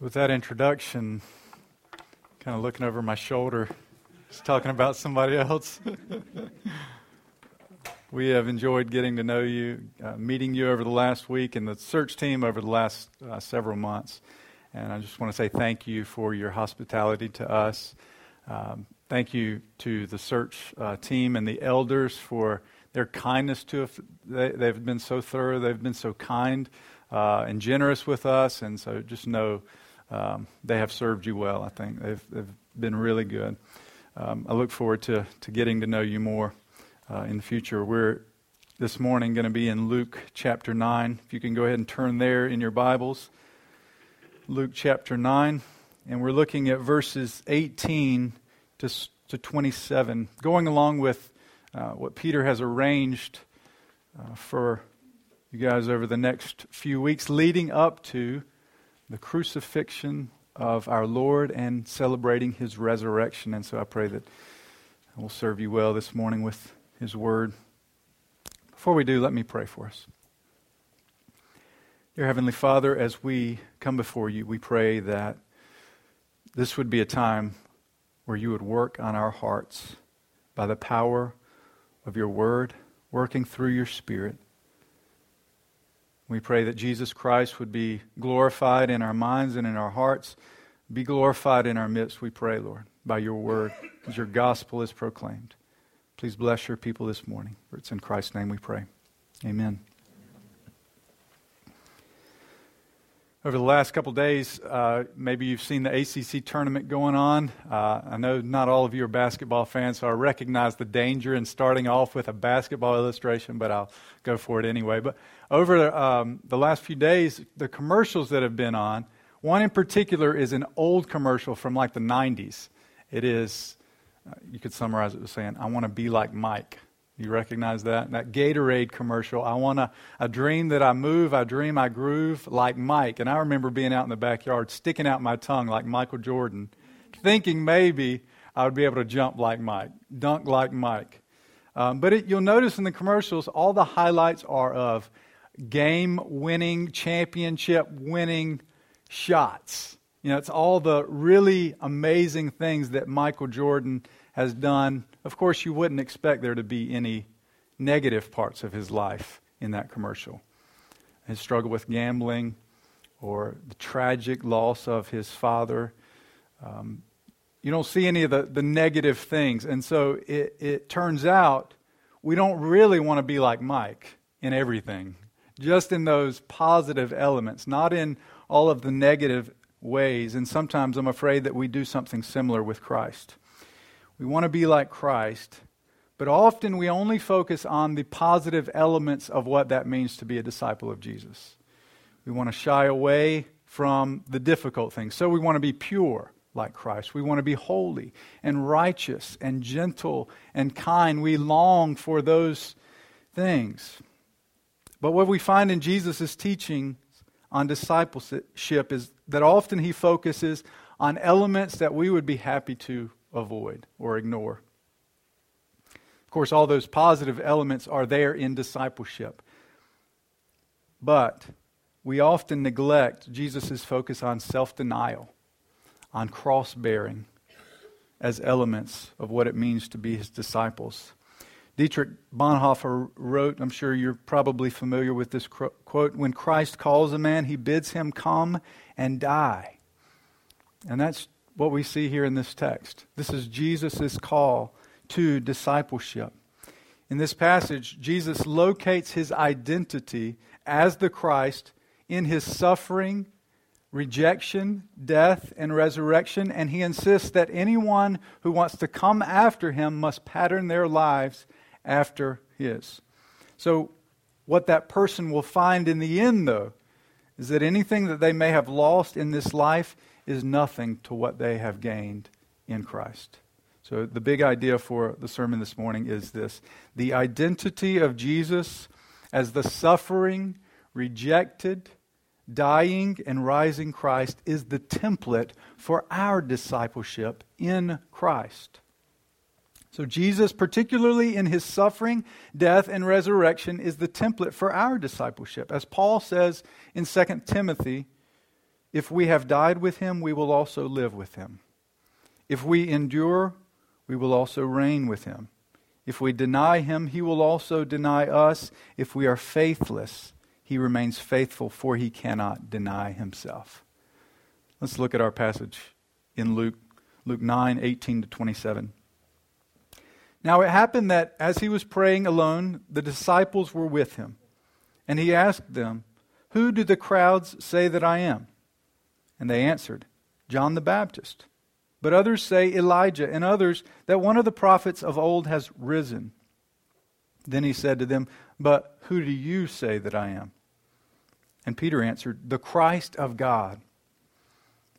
With that introduction, kind of looking over my shoulder, just talking about somebody else. we have enjoyed getting to know you, uh, meeting you over the last week, and the search team over the last uh, several months. And I just want to say thank you for your hospitality to us. Um, thank you to the search uh, team and the elders for their kindness to us. They, have been so thorough, they've been so kind uh, and generous with us, and so just know um, they have served you well, I think. They've, they've been really good. Um, I look forward to, to getting to know you more uh, in the future. We're this morning going to be in Luke chapter 9. If you can go ahead and turn there in your Bibles. Luke chapter 9. And we're looking at verses 18 to, to 27, going along with uh, what Peter has arranged uh, for you guys over the next few weeks leading up to the crucifixion of our Lord and celebrating his resurrection. And so I pray that I will serve you well this morning with his word. Before we do, let me pray for us. Dear Heavenly Father, as we come before you, we pray that this would be a time where you would work on our hearts by the power of your word, working through your spirit. We pray that Jesus Christ would be glorified in our minds and in our hearts, be glorified in our midst, we pray, Lord, by your word, as your gospel is proclaimed. Please bless your people this morning. For it's in Christ's name we pray. Amen. Over the last couple days, uh, maybe you've seen the ACC tournament going on. Uh, I know not all of you are basketball fans, so I recognize the danger in starting off with a basketball illustration, but I'll go for it anyway. But over um, the last few days, the commercials that have been on, one in particular is an old commercial from like the 90s. It is, uh, you could summarize it with saying, I want to be like Mike. You recognize that? That Gatorade commercial. I want to, I dream that I move, I dream I groove like Mike. And I remember being out in the backyard, sticking out my tongue like Michael Jordan, thinking maybe I would be able to jump like Mike, dunk like Mike. Um, but it, you'll notice in the commercials, all the highlights are of game winning, championship winning shots. You know, it's all the really amazing things that Michael Jordan has done. Of course, you wouldn't expect there to be any negative parts of his life in that commercial. His struggle with gambling or the tragic loss of his father. Um, you don't see any of the, the negative things. And so it, it turns out we don't really want to be like Mike in everything, just in those positive elements, not in all of the negative ways. And sometimes I'm afraid that we do something similar with Christ. We want to be like Christ, but often we only focus on the positive elements of what that means to be a disciple of Jesus. We want to shy away from the difficult things. So we want to be pure like Christ. We want to be holy and righteous and gentle and kind. We long for those things. But what we find in Jesus' teaching on discipleship is that often he focuses on elements that we would be happy to avoid or ignore. Of course, all those positive elements are there in discipleship. But we often neglect Jesus' focus on self denial, on cross bearing, as elements of what it means to be his disciples. Dietrich Bonhoeffer wrote, I'm sure you're probably familiar with this quote When Christ calls a man, he bids him come and die. And that's what we see here in this text. This is Jesus' call to discipleship. In this passage, Jesus locates his identity as the Christ in his suffering, rejection, death, and resurrection, and he insists that anyone who wants to come after him must pattern their lives after his. So, what that person will find in the end, though, is that anything that they may have lost in this life is nothing to what they have gained in Christ. So, the big idea for the sermon this morning is this the identity of Jesus as the suffering, rejected, dying, and rising Christ is the template for our discipleship in Christ. So, Jesus, particularly in his suffering, death, and resurrection, is the template for our discipleship. As Paul says in 2 Timothy If we have died with him, we will also live with him. If we endure, we will also reign with him. If we deny him, he will also deny us. If we are faithless, he remains faithful, for he cannot deny himself. Let's look at our passage in Luke, Luke 9, 18 to 27. Now it happened that as he was praying alone, the disciples were with him. And he asked them, Who do the crowds say that I am? And they answered, John the Baptist. But others say Elijah, and others that one of the prophets of old has risen. Then he said to them, But who do you say that I am? And Peter answered, The Christ of God.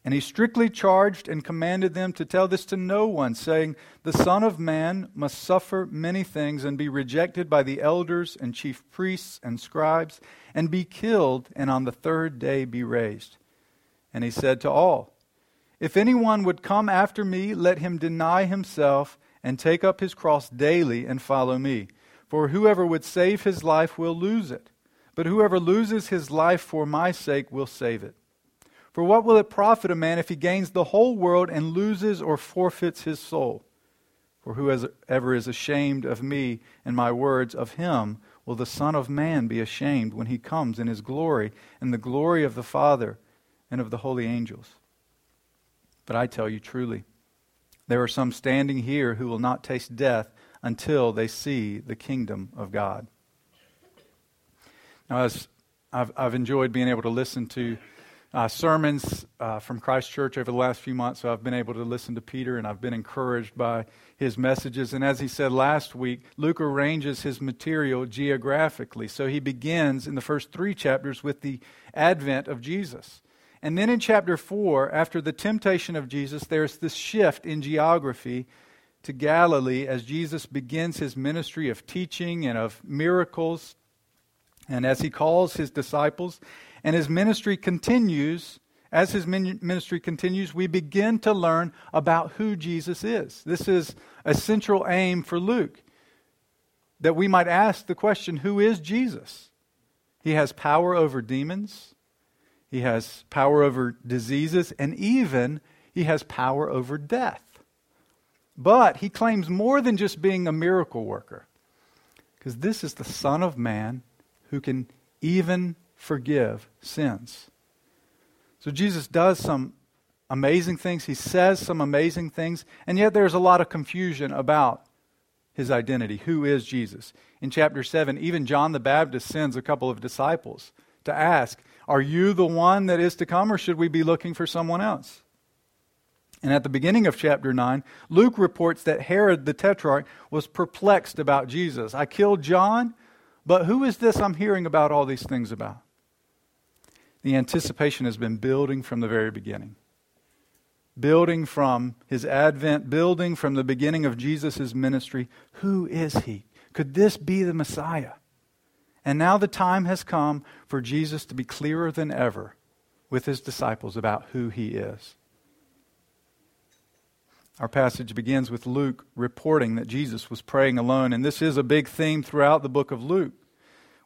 And he strictly charged and commanded them to tell this to no one, saying, The Son of Man must suffer many things and be rejected by the elders and chief priests and scribes, and be killed, and on the third day be raised. And he said to all, If anyone would come after me, let him deny himself and take up his cross daily and follow me. For whoever would save his life will lose it, but whoever loses his life for my sake will save it. For what will it profit a man if he gains the whole world and loses or forfeits his soul? For whoever is ashamed of me and my words, of him will the Son of Man be ashamed when he comes in his glory and the glory of the Father and of the holy angels. But I tell you truly, there are some standing here who will not taste death until they see the kingdom of God. Now, as I've, I've enjoyed being able to listen to uh, sermons uh, from Christ Church over the last few months. So I've been able to listen to Peter and I've been encouraged by his messages. And as he said last week, Luke arranges his material geographically. So he begins in the first three chapters with the advent of Jesus. And then in chapter 4, after the temptation of Jesus, there's this shift in geography to Galilee as Jesus begins his ministry of teaching and of miracles. And as he calls his disciples, and his ministry continues, as his ministry continues, we begin to learn about who Jesus is. This is a central aim for Luke that we might ask the question who is Jesus? He has power over demons, he has power over diseases, and even he has power over death. But he claims more than just being a miracle worker, because this is the Son of Man who can even forgive sins. So Jesus does some amazing things. He says some amazing things, and yet there's a lot of confusion about his identity. Who is Jesus? In chapter 7, even John the Baptist sends a couple of disciples to ask, Are you the one that is to come, or should we be looking for someone else? And at the beginning of chapter 9, Luke reports that Herod the Tetrarch was perplexed about Jesus. I killed John, but who is this I'm hearing about all these things about? The anticipation has been building from the very beginning. Building from his advent, building from the beginning of Jesus' ministry. Who is he? Could this be the Messiah? And now the time has come for Jesus to be clearer than ever with his disciples about who he is. Our passage begins with Luke reporting that Jesus was praying alone, and this is a big theme throughout the book of Luke.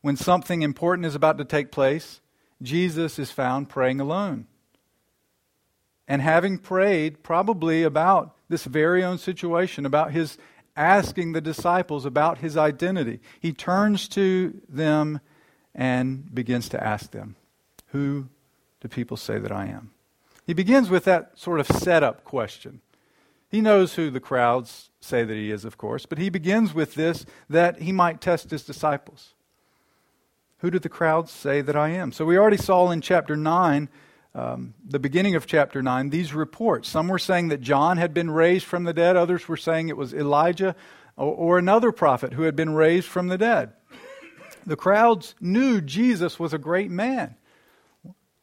When something important is about to take place, Jesus is found praying alone. And having prayed probably about this very own situation, about his asking the disciples about his identity, he turns to them and begins to ask them, Who do people say that I am? He begins with that sort of setup question. He knows who the crowds say that he is, of course, but he begins with this that he might test his disciples. Who do the crowds say that I am? So we already saw in chapter 9, um, the beginning of chapter 9, these reports. Some were saying that John had been raised from the dead, others were saying it was Elijah or, or another prophet who had been raised from the dead. The crowds knew Jesus was a great man,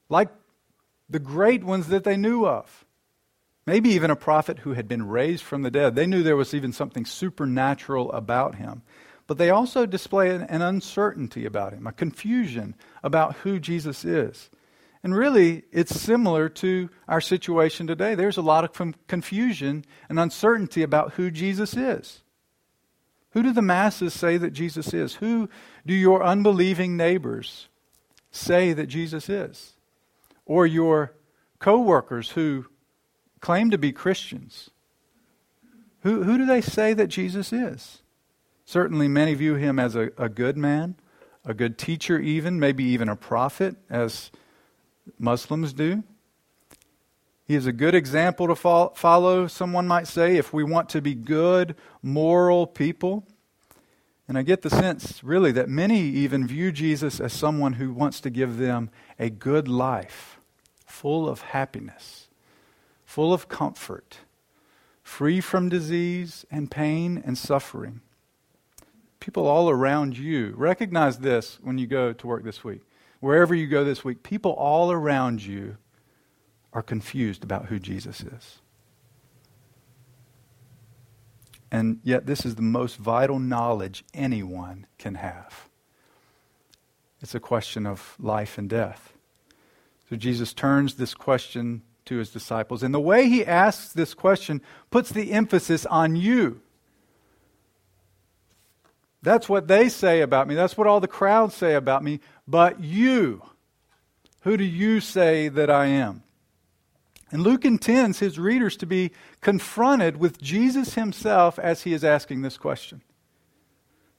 like the great ones that they knew of. Maybe even a prophet who had been raised from the dead. They knew there was even something supernatural about him but they also display an, an uncertainty about him, a confusion about who Jesus is. And really, it's similar to our situation today. There's a lot of confusion and uncertainty about who Jesus is. Who do the masses say that Jesus is? Who do your unbelieving neighbors say that Jesus is? Or your co workers who claim to be Christians, who, who do they say that Jesus is? Certainly, many view him as a, a good man, a good teacher, even, maybe even a prophet, as Muslims do. He is a good example to follow, someone might say, if we want to be good, moral people. And I get the sense, really, that many even view Jesus as someone who wants to give them a good life, full of happiness, full of comfort, free from disease and pain and suffering. People all around you, recognize this when you go to work this week. Wherever you go this week, people all around you are confused about who Jesus is. And yet, this is the most vital knowledge anyone can have. It's a question of life and death. So, Jesus turns this question to his disciples. And the way he asks this question puts the emphasis on you. That's what they say about me. That's what all the crowds say about me. But you, who do you say that I am? And Luke intends his readers to be confronted with Jesus himself as he is asking this question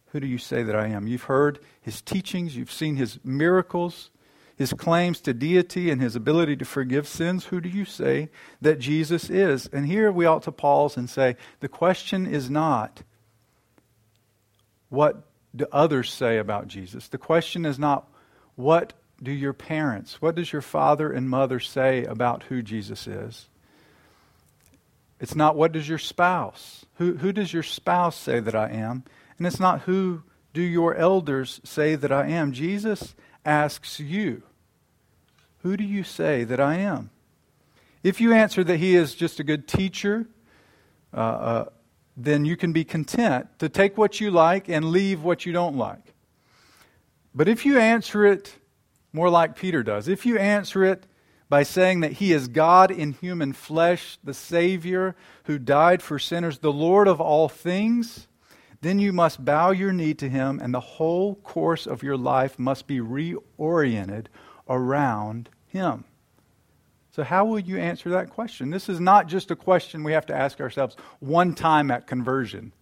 Who do you say that I am? You've heard his teachings, you've seen his miracles, his claims to deity, and his ability to forgive sins. Who do you say that Jesus is? And here we ought to pause and say the question is not what do others say about Jesus? The question is not what do your parents, what does your father and mother say about who Jesus is? It's not what does your spouse, who, who does your spouse say that I am? And it's not who do your elders say that I am. Jesus asks you, Who do you say that I am? If you answer that he is just a good teacher, uh, uh, then you can be content to take what you like and leave what you don't like. But if you answer it more like Peter does. If you answer it by saying that he is God in human flesh, the Savior who died for sinners, the Lord of all things, then you must bow your knee to him, and the whole course of your life must be reoriented around him. So, how will you answer that question? This is not just a question we have to ask ourselves one time at conversion.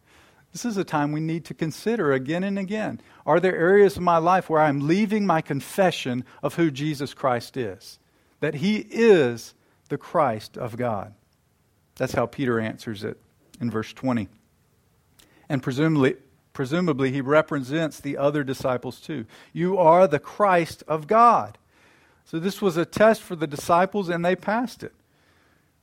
This is a time we need to consider again and again. Are there areas of my life where I'm leaving my confession of who Jesus Christ is? That he is the Christ of God. That's how Peter answers it in verse 20. And presumably, presumably he represents the other disciples too. You are the Christ of God. So this was a test for the disciples, and they passed it.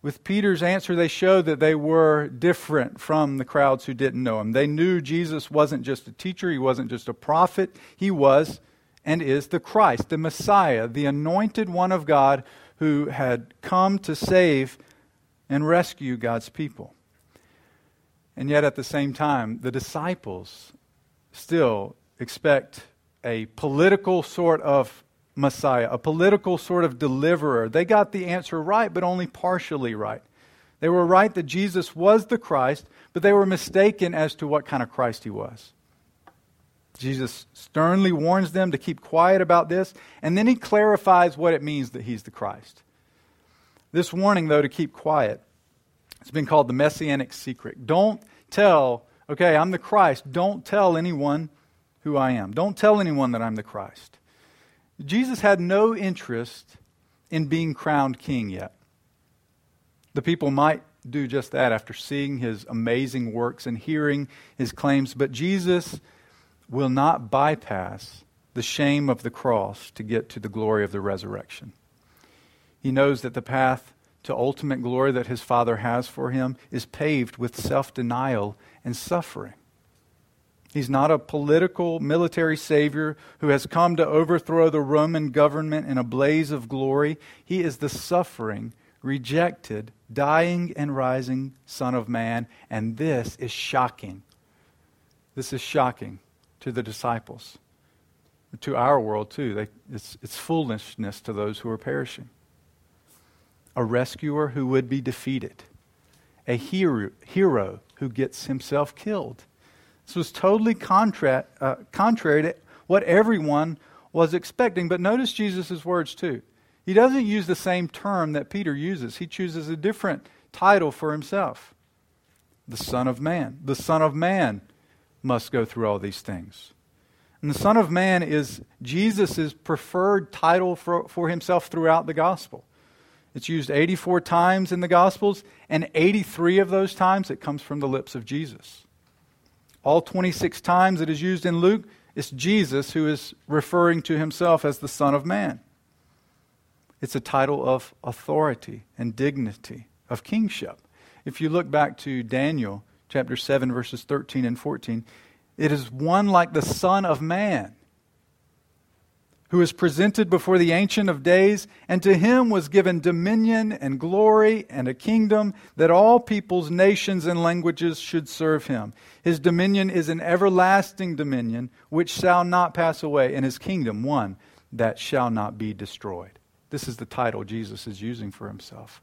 With Peter's answer, they showed that they were different from the crowds who didn't know him. They knew Jesus wasn't just a teacher, he wasn't just a prophet, he was and is the Christ, the Messiah, the anointed one of God who had come to save and rescue God's people. And yet, at the same time, the disciples still expect a political sort of Messiah, a political sort of deliverer. They got the answer right, but only partially right. They were right that Jesus was the Christ, but they were mistaken as to what kind of Christ he was. Jesus sternly warns them to keep quiet about this, and then he clarifies what it means that he's the Christ. This warning, though, to keep quiet, it's been called the messianic secret. Don't tell, okay, I'm the Christ. Don't tell anyone who I am. Don't tell anyone that I'm the Christ. Jesus had no interest in being crowned king yet. The people might do just that after seeing his amazing works and hearing his claims, but Jesus will not bypass the shame of the cross to get to the glory of the resurrection. He knows that the path to ultimate glory that his Father has for him is paved with self denial and suffering. He's not a political military savior who has come to overthrow the Roman government in a blaze of glory. He is the suffering, rejected, dying, and rising Son of Man. And this is shocking. This is shocking to the disciples, to our world too. They, it's, it's foolishness to those who are perishing. A rescuer who would be defeated, a hero, hero who gets himself killed this was totally contra- uh, contrary to what everyone was expecting. But notice Jesus' words too. He doesn't use the same term that Peter uses, he chooses a different title for himself the Son of Man. The Son of Man must go through all these things. And the Son of Man is Jesus' preferred title for, for himself throughout the gospel. It's used 84 times in the Gospels, and 83 of those times it comes from the lips of Jesus. All 26 times it is used in Luke, it's Jesus who is referring to himself as the Son of Man. It's a title of authority and dignity, of kingship. If you look back to Daniel chapter 7, verses 13 and 14, it is one like the Son of Man who is presented before the Ancient of Days, and to him was given dominion and glory and a kingdom that all peoples, nations, and languages should serve him. His dominion is an everlasting dominion which shall not pass away, and his kingdom one that shall not be destroyed. This is the title Jesus is using for himself.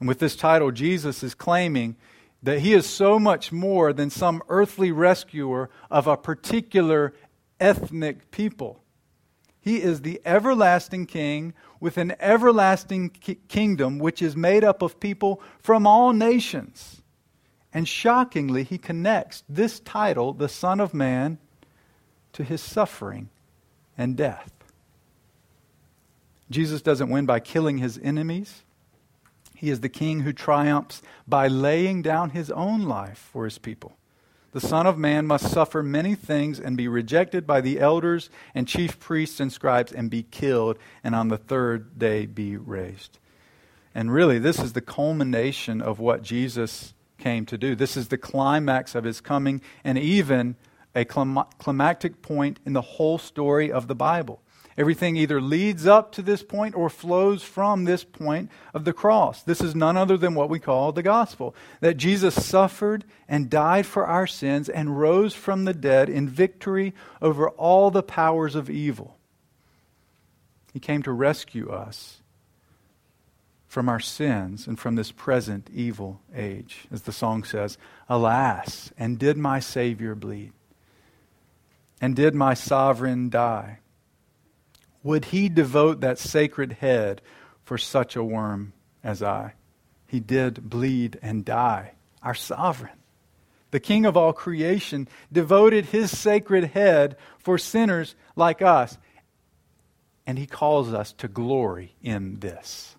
And with this title, Jesus is claiming that he is so much more than some earthly rescuer of a particular ethnic people. He is the everlasting king with an everlasting ki- kingdom which is made up of people from all nations. And shockingly, he connects this title, the Son of Man, to his suffering and death. Jesus doesn't win by killing his enemies. He is the king who triumphs by laying down his own life for his people the Son of Man must suffer many things and be rejected by the elders and chief priests and scribes and be killed, and on the third day be raised. And really, this is the culmination of what Jesus came to do. This is the climax of his coming, and even a climactic point in the whole story of the Bible. Everything either leads up to this point or flows from this point of the cross. This is none other than what we call the gospel that Jesus suffered and died for our sins and rose from the dead in victory over all the powers of evil. He came to rescue us from our sins and from this present evil age. As the song says, Alas, and did my Savior bleed? And did my sovereign die? Would he devote that sacred head for such a worm as I? He did bleed and die, our sovereign. The King of all creation devoted his sacred head for sinners like us. And he calls us to glory in this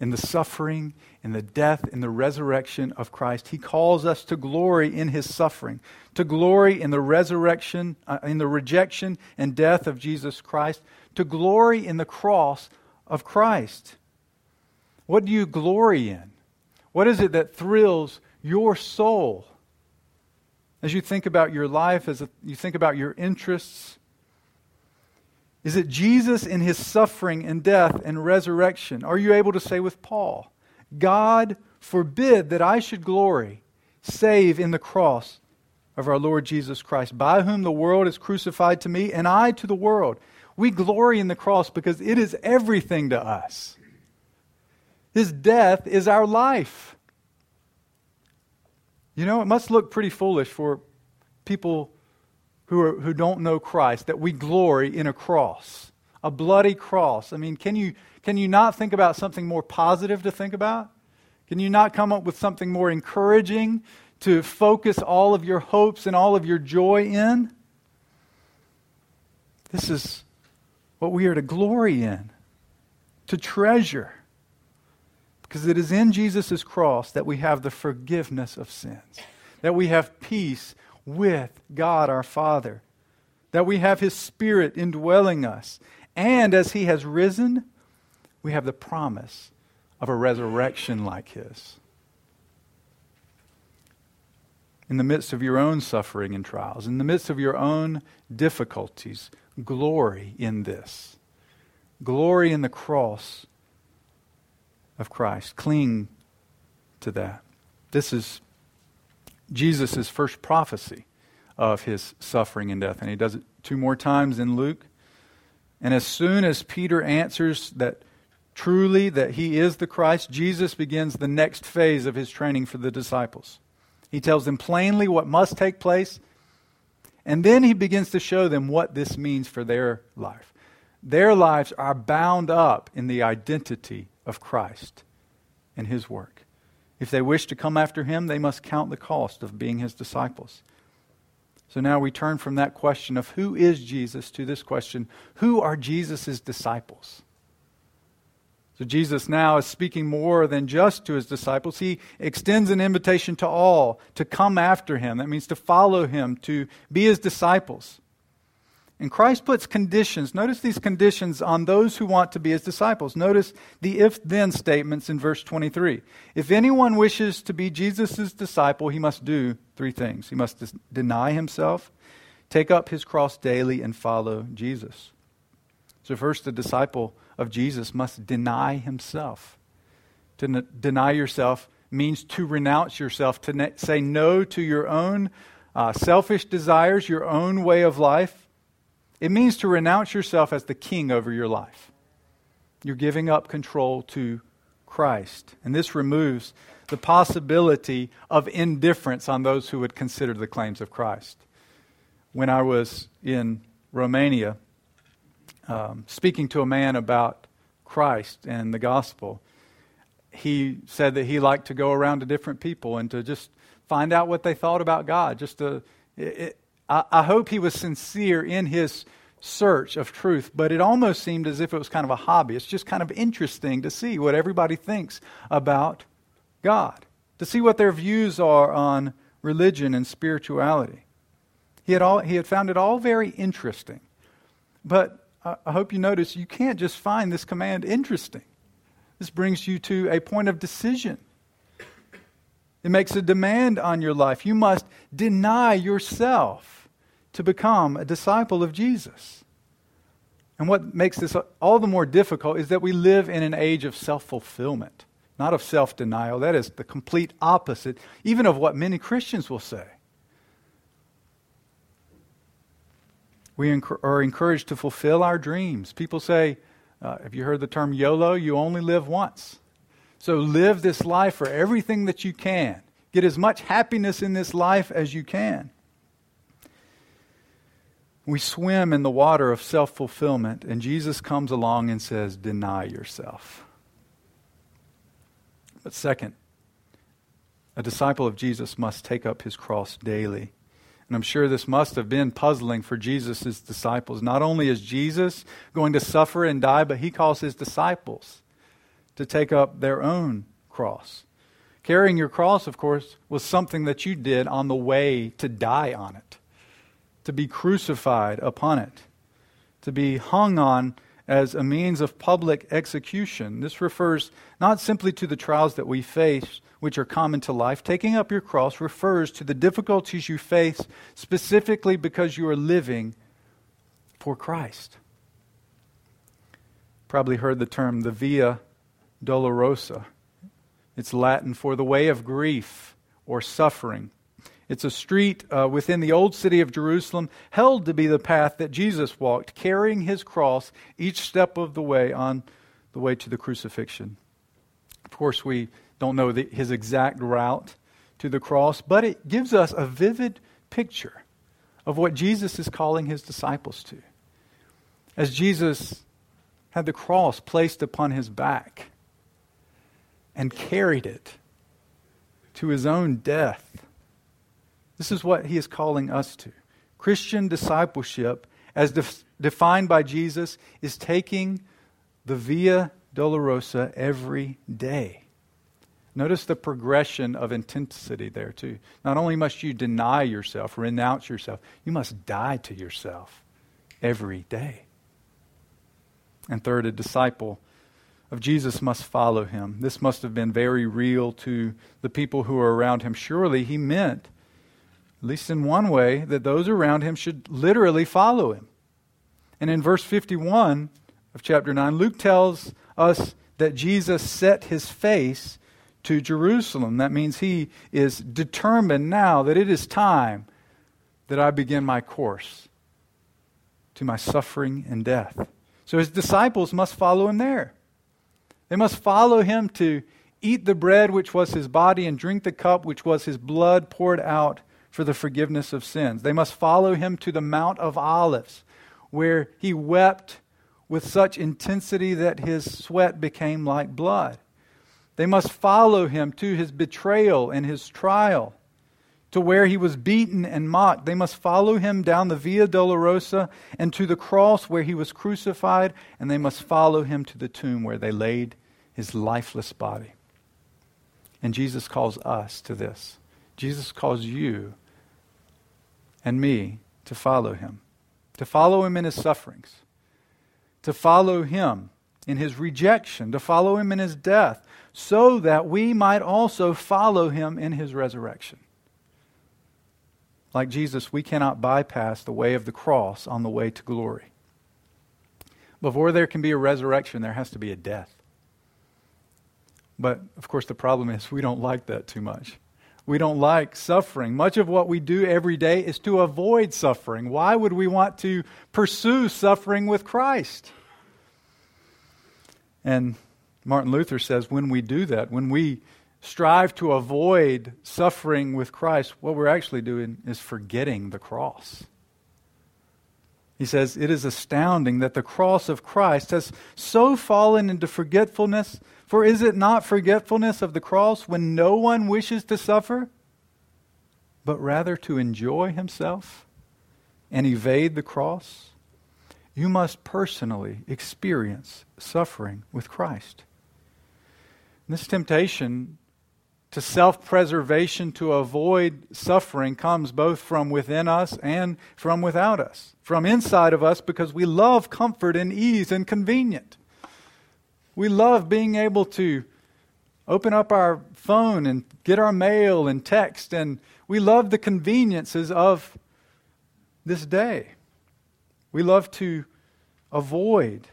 in the suffering, in the death, in the resurrection of Christ. He calls us to glory in his suffering, to glory in the resurrection, uh, in the rejection and death of Jesus Christ, to glory in the cross of Christ. What do you glory in? What is it that thrills your soul? As you think about your life, as you think about your interests, is it Jesus in his suffering and death and resurrection? Are you able to say with Paul, God forbid that I should glory save in the cross of our Lord Jesus Christ, by whom the world is crucified to me and I to the world? We glory in the cross because it is everything to us. His death is our life. You know, it must look pretty foolish for people who, are, who don't know Christ that we glory in a cross, a bloody cross. I mean, can you, can you not think about something more positive to think about? Can you not come up with something more encouraging to focus all of your hopes and all of your joy in? This is what we are to glory in, to treasure. Because it is in Jesus' cross that we have the forgiveness of sins, that we have peace with God our Father, that we have His Spirit indwelling us. And as He has risen, we have the promise of a resurrection like His. In the midst of your own suffering and trials, in the midst of your own difficulties, glory in this. Glory in the cross of Christ. Cling to that. This is Jesus' first prophecy of his suffering and death. And he does it two more times in Luke. And as soon as Peter answers that truly that he is the Christ, Jesus begins the next phase of his training for the disciples. He tells them plainly what must take place, and then he begins to show them what this means for their life. their lives are bound up in the identity of Christ and his work. If they wish to come after him, they must count the cost of being his disciples. So now we turn from that question of who is Jesus to this question who are Jesus' disciples? So Jesus now is speaking more than just to his disciples. He extends an invitation to all to come after him. That means to follow him, to be his disciples. And Christ puts conditions, notice these conditions on those who want to be his disciples. Notice the if then statements in verse 23. If anyone wishes to be Jesus' disciple, he must do three things. He must des- deny himself, take up his cross daily, and follow Jesus. So, first, the disciple of Jesus must deny himself. To n- deny yourself means to renounce yourself, to ne- say no to your own uh, selfish desires, your own way of life it means to renounce yourself as the king over your life. You're giving up control to Christ. And this removes the possibility of indifference on those who would consider the claims of Christ. When I was in Romania, um, speaking to a man about Christ and the gospel, he said that he liked to go around to different people and to just find out what they thought about God, just to. It, I, I hope he was sincere in his search of truth, but it almost seemed as if it was kind of a hobby. It's just kind of interesting to see what everybody thinks about God, to see what their views are on religion and spirituality. He had, all, he had found it all very interesting. But I, I hope you notice you can't just find this command interesting. This brings you to a point of decision. It makes a demand on your life. You must deny yourself to become a disciple of Jesus. And what makes this all the more difficult is that we live in an age of self fulfillment, not of self denial. That is the complete opposite, even of what many Christians will say. We are encouraged to fulfill our dreams. People say, uh, have you heard the term YOLO? You only live once. So live this life for everything that you can. Get as much happiness in this life as you can. We swim in the water of self fulfillment, and Jesus comes along and says, Deny yourself. But second, a disciple of Jesus must take up his cross daily. And I'm sure this must have been puzzling for Jesus' disciples. Not only is Jesus going to suffer and die, but he calls his disciples to take up their own cross. Carrying your cross, of course, was something that you did on the way to die on it to be crucified upon it, to be hung on as a means of public execution. This refers not simply to the trials that we face, which are common to life. Taking up your cross refers to the difficulties you face specifically because you are living for Christ. Probably heard the term the Via Dolorosa. It's Latin for the way of grief or suffering. It's a street uh, within the old city of Jerusalem, held to be the path that Jesus walked, carrying his cross each step of the way on the way to the crucifixion. Of course, we don't know the, his exact route to the cross, but it gives us a vivid picture of what Jesus is calling his disciples to. As Jesus had the cross placed upon his back and carried it to his own death this is what he is calling us to. Christian discipleship, as def- defined by Jesus, is taking the Via Dolorosa every day. Notice the progression of intensity there, too. Not only must you deny yourself, renounce yourself, you must die to yourself every day. And third, a disciple of Jesus must follow him. This must have been very real to the people who were around him. Surely he meant at least in one way, that those around him should literally follow him. And in verse 51 of chapter 9, Luke tells us that Jesus set his face to Jerusalem. That means he is determined now that it is time that I begin my course to my suffering and death. So his disciples must follow him there. They must follow him to eat the bread which was his body and drink the cup which was his blood poured out for the forgiveness of sins. They must follow him to the Mount of Olives, where he wept with such intensity that his sweat became like blood. They must follow him to his betrayal and his trial, to where he was beaten and mocked. They must follow him down the Via Dolorosa and to the cross where he was crucified, and they must follow him to the tomb where they laid his lifeless body. And Jesus calls us to this. Jesus calls you and me to follow him, to follow him in his sufferings to follow him in his rejection, to follow him in his death, so that we might also follow him in his resurrection. Like Jesus, we cannot bypass the way of the cross on the way to glory. Before there can be a resurrection, there has to be a death. But of course, the problem is we don't like that too much. We don't like suffering. Much of what we do every day is to avoid suffering. Why would we want to pursue suffering with Christ? And Martin Luther says when we do that, when we strive to avoid suffering with Christ, what we're actually doing is forgetting the cross. He says, It is astounding that the cross of Christ has so fallen into forgetfulness for is it not forgetfulness of the cross when no one wishes to suffer, but rather to enjoy himself and evade the cross? You must personally experience suffering with Christ. This temptation to self preservation to avoid suffering comes both from within us and from without us. From inside of us because we love comfort and ease and convenient. We love being able to open up our phone and get our mail and text, and we love the conveniences of this day. We love to avoid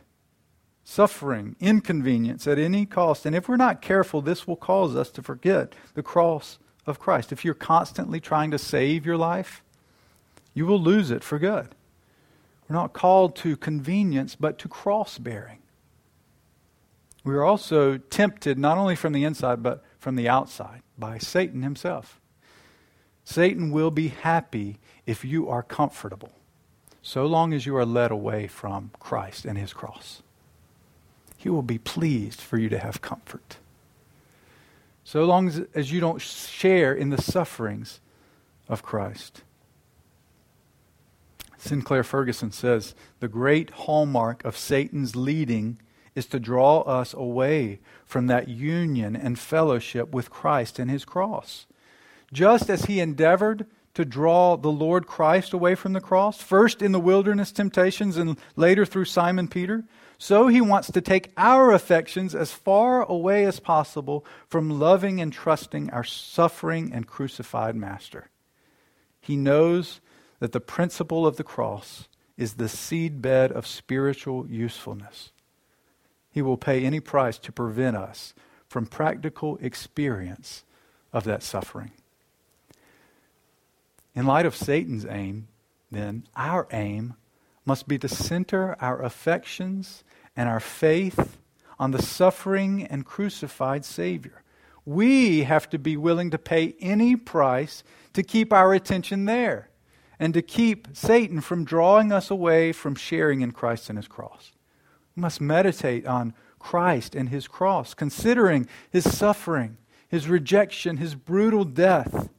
suffering, inconvenience at any cost. And if we're not careful, this will cause us to forget the cross of Christ. If you're constantly trying to save your life, you will lose it for good. We're not called to convenience, but to cross bearing we are also tempted not only from the inside, but from the outside by Satan himself. Satan will be happy if you are comfortable, so long as you are led away from Christ and his cross. He will be pleased for you to have comfort. So long as, as you don't share in the sufferings of Christ. Sinclair Ferguson says the great hallmark of Satan's leading is to draw us away from that union and fellowship with Christ and his cross. Just as he endeavored to draw the Lord Christ away from the cross, first in the wilderness temptations and later through Simon Peter, so he wants to take our affections as far away as possible from loving and trusting our suffering and crucified Master. He knows that the principle of the cross is the seedbed of spiritual usefulness. He will pay any price to prevent us from practical experience of that suffering. In light of Satan's aim, then, our aim must be to center our affections and our faith on the suffering and crucified Savior. We have to be willing to pay any price to keep our attention there and to keep Satan from drawing us away from sharing in Christ and his cross. We must meditate on Christ and his cross, considering his suffering, his rejection, his brutal death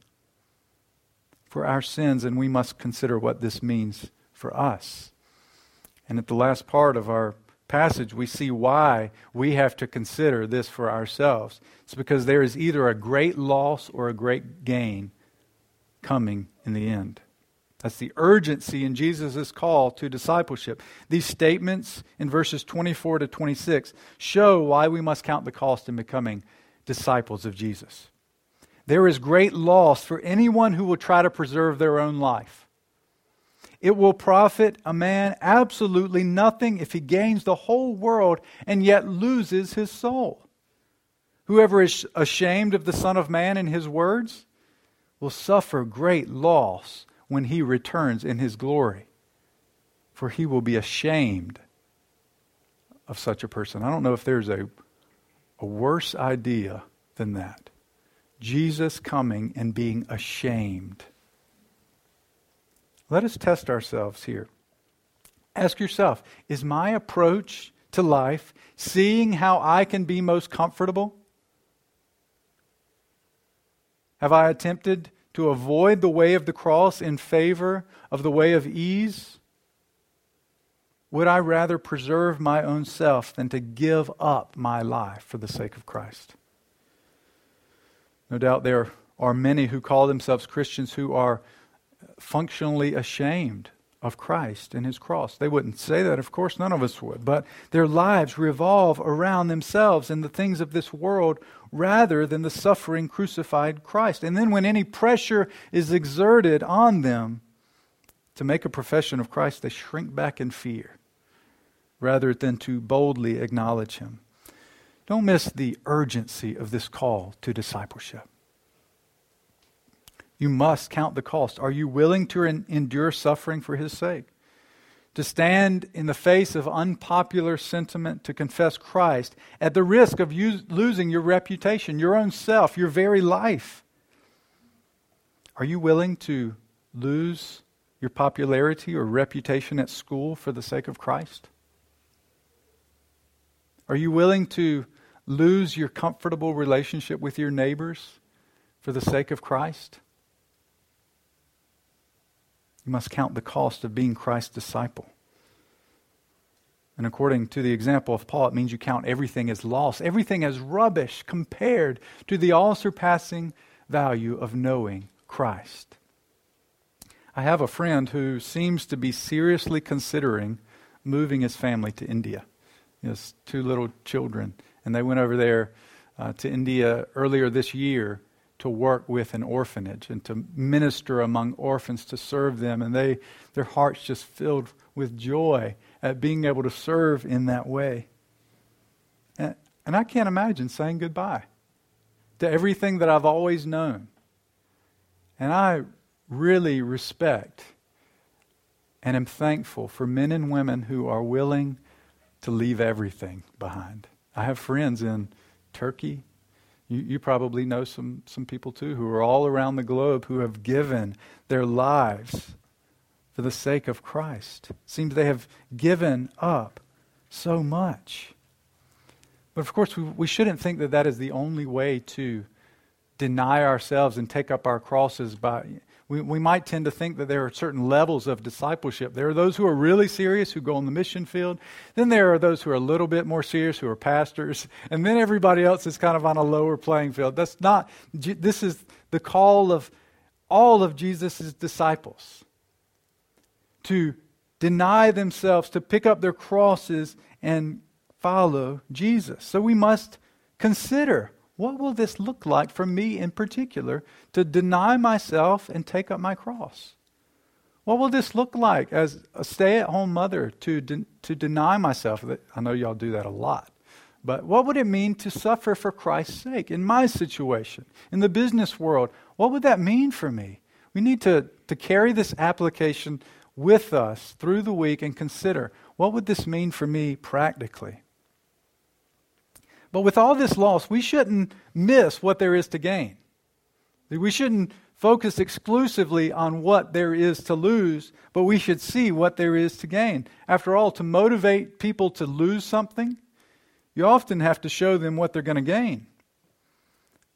for our sins, and we must consider what this means for us. And at the last part of our passage, we see why we have to consider this for ourselves. It's because there is either a great loss or a great gain coming in the end. That's the urgency in Jesus' call to discipleship. These statements in verses 24 to 26 show why we must count the cost in becoming disciples of Jesus. There is great loss for anyone who will try to preserve their own life. It will profit a man absolutely nothing if he gains the whole world and yet loses his soul. Whoever is ashamed of the Son of Man and his words will suffer great loss when he returns in his glory. For he will be ashamed of such a person. I don't know if there's a, a worse idea than that. Jesus coming and being ashamed. Let us test ourselves here. Ask yourself is my approach to life seeing how I can be most comfortable? Have I attempted to avoid the way of the cross in favor of the way of ease? Would I rather preserve my own self than to give up my life for the sake of Christ? No doubt there are many who call themselves Christians who are functionally ashamed of Christ and his cross. They wouldn't say that, of course, none of us would, but their lives revolve around themselves and the things of this world rather than the suffering crucified Christ. And then when any pressure is exerted on them to make a profession of Christ, they shrink back in fear rather than to boldly acknowledge him. Don't miss the urgency of this call to discipleship. You must count the cost. Are you willing to endure suffering for his sake? To stand in the face of unpopular sentiment to confess Christ at the risk of losing your reputation, your own self, your very life? Are you willing to lose your popularity or reputation at school for the sake of Christ? Are you willing to lose your comfortable relationship with your neighbors for the sake of Christ? You must count the cost of being Christ's disciple. And according to the example of Paul, it means you count everything as loss, everything as rubbish compared to the all surpassing value of knowing Christ. I have a friend who seems to be seriously considering moving his family to India. He has two little children, and they went over there uh, to India earlier this year to work with an orphanage and to minister among orphans to serve them. And they their hearts just filled with joy at being able to serve in that way. And, and i can't imagine saying goodbye to everything that i've always known. And i really respect and am thankful for men and women who are willing to leave everything behind. I have friends in turkey you, you probably know some, some people too who are all around the globe who have given their lives for the sake of Christ. Seems they have given up so much. But of course, we, we shouldn't think that that is the only way to deny ourselves and take up our crosses by we, we might tend to think that there are certain levels of discipleship. There are those who are really serious who go on the mission field. Then there are those who are a little bit more serious who are pastors. And then everybody else is kind of on a lower playing field. That's not, this is the call of all of Jesus' disciples to deny themselves, to pick up their crosses and follow Jesus. So we must consider what will this look like for me in particular to deny myself and take up my cross? What will this look like as a stay at home mother to, de- to deny myself? I know y'all do that a lot. But what would it mean to suffer for Christ's sake in my situation, in the business world? What would that mean for me? We need to, to carry this application with us through the week and consider what would this mean for me practically? But with all this loss, we shouldn't miss what there is to gain. We shouldn't focus exclusively on what there is to lose, but we should see what there is to gain. After all, to motivate people to lose something, you often have to show them what they're going to gain.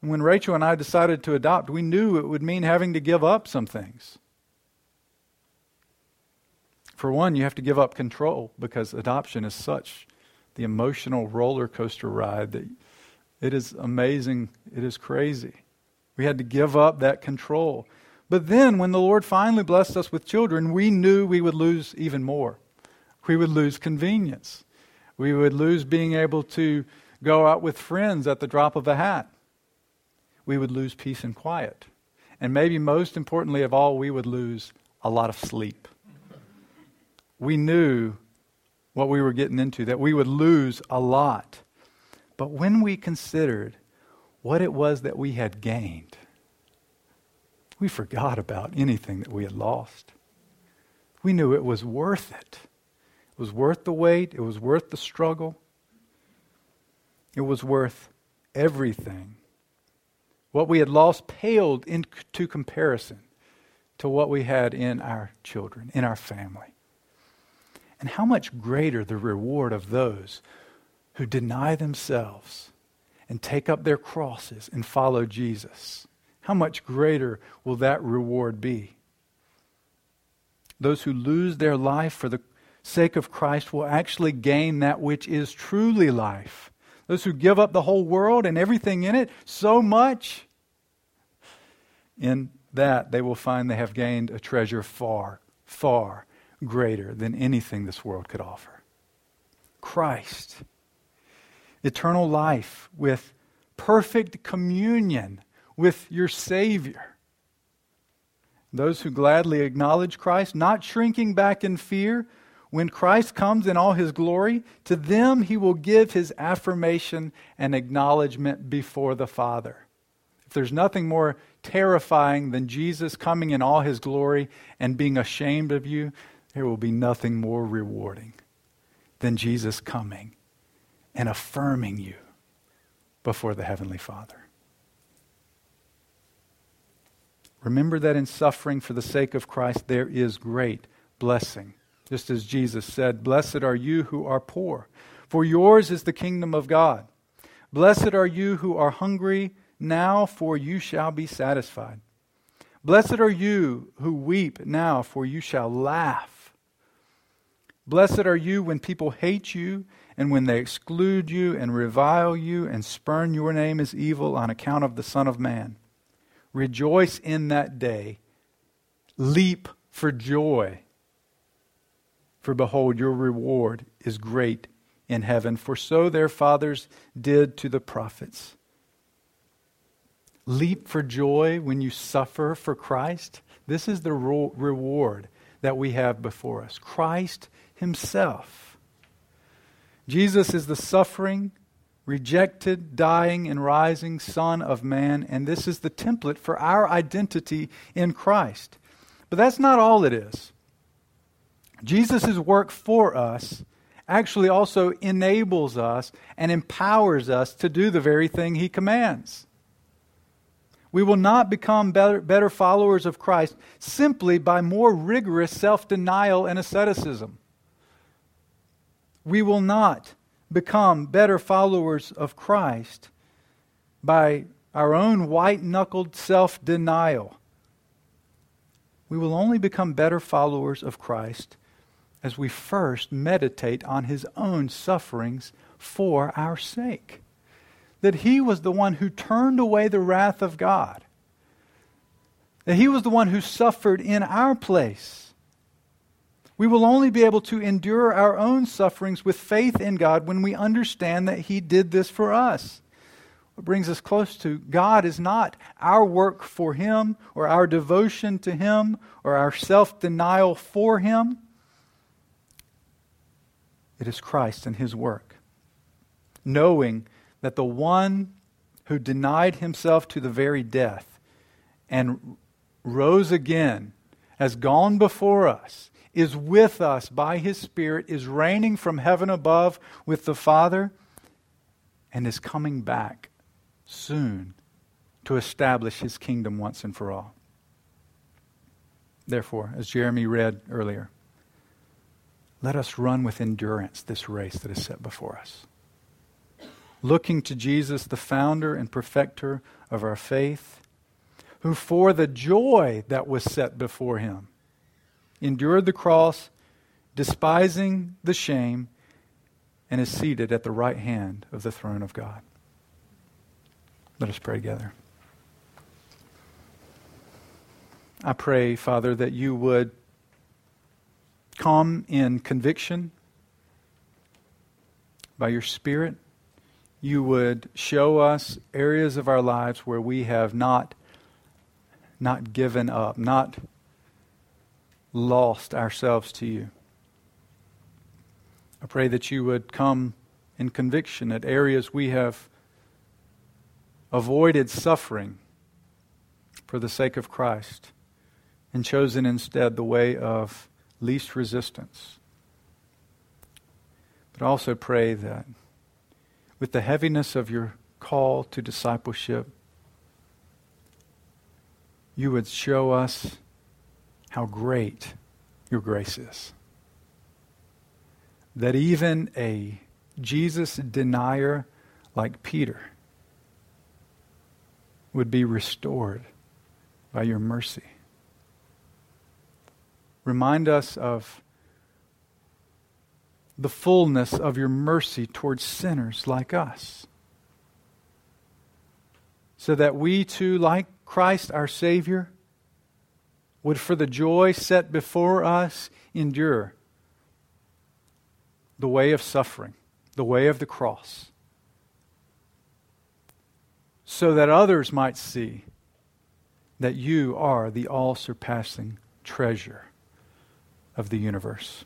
And when Rachel and I decided to adopt, we knew it would mean having to give up some things. For one, you have to give up control because adoption is such the emotional roller coaster ride that it is amazing, it is crazy. We had to give up that control. But then, when the Lord finally blessed us with children, we knew we would lose even more. We would lose convenience. We would lose being able to go out with friends at the drop of a hat. We would lose peace and quiet. And maybe most importantly of all, we would lose a lot of sleep. We knew what we were getting into, that we would lose a lot. But when we considered what it was that we had gained, we forgot about anything that we had lost. We knew it was worth it. It was worth the wait, it was worth the struggle, it was worth everything. What we had lost paled into comparison to what we had in our children, in our family. And how much greater the reward of those who deny themselves and take up their crosses and follow Jesus. How much greater will that reward be? Those who lose their life for the sake of Christ will actually gain that which is truly life. Those who give up the whole world and everything in it so much, in that they will find they have gained a treasure far, far greater than anything this world could offer. Christ. Eternal life with perfect communion with your Savior. Those who gladly acknowledge Christ, not shrinking back in fear, when Christ comes in all his glory, to them he will give his affirmation and acknowledgement before the Father. If there's nothing more terrifying than Jesus coming in all his glory and being ashamed of you, there will be nothing more rewarding than Jesus coming and affirming you before the Heavenly Father. Remember that in suffering for the sake of Christ, there is great blessing. Just as Jesus said, Blessed are you who are poor, for yours is the kingdom of God. Blessed are you who are hungry now, for you shall be satisfied. Blessed are you who weep now, for you shall laugh. Blessed are you when people hate you and when they exclude you and revile you and spurn your name as evil on account of the Son of Man. Rejoice in that day. Leap for joy. For behold, your reward is great in heaven, for so their fathers did to the prophets. Leap for joy when you suffer for Christ. This is the reward that we have before us Christ Himself. Jesus is the suffering, rejected, dying, and rising Son of Man, and this is the template for our identity in Christ. But that's not all it is. Jesus' work for us actually also enables us and empowers us to do the very thing he commands. We will not become better, better followers of Christ simply by more rigorous self denial and asceticism. We will not become better followers of Christ by our own white knuckled self denial. We will only become better followers of Christ as we first meditate on his own sufferings for our sake. That he was the one who turned away the wrath of God, that he was the one who suffered in our place we will only be able to endure our own sufferings with faith in God when we understand that He did this for us. What brings us close to God is not our work for Him or our devotion to Him or our self denial for Him. It is Christ and His work. Knowing that the one who denied Himself to the very death and rose again has gone before us is with us by his Spirit, is reigning from heaven above with the Father, and is coming back soon to establish his kingdom once and for all. Therefore, as Jeremy read earlier, let us run with endurance this race that is set before us. Looking to Jesus, the founder and perfecter of our faith, who for the joy that was set before him endured the cross, despising the shame, and is seated at the right hand of the throne of God. Let us pray together. I pray, Father, that you would come in conviction by your Spirit. You would show us areas of our lives where we have not, not given up, not lost ourselves to you. I pray that you would come in conviction at areas we have avoided suffering for the sake of Christ and chosen instead the way of least resistance. But also pray that with the heaviness of your call to discipleship, you would show us how great your grace is. that even a Jesus denier like Peter would be restored by your mercy. Remind us of the fullness of your mercy towards sinners like us, so that we too, like Christ our Savior, would for the joy set before us endure the way of suffering, the way of the cross, so that others might see that you are the all surpassing treasure of the universe.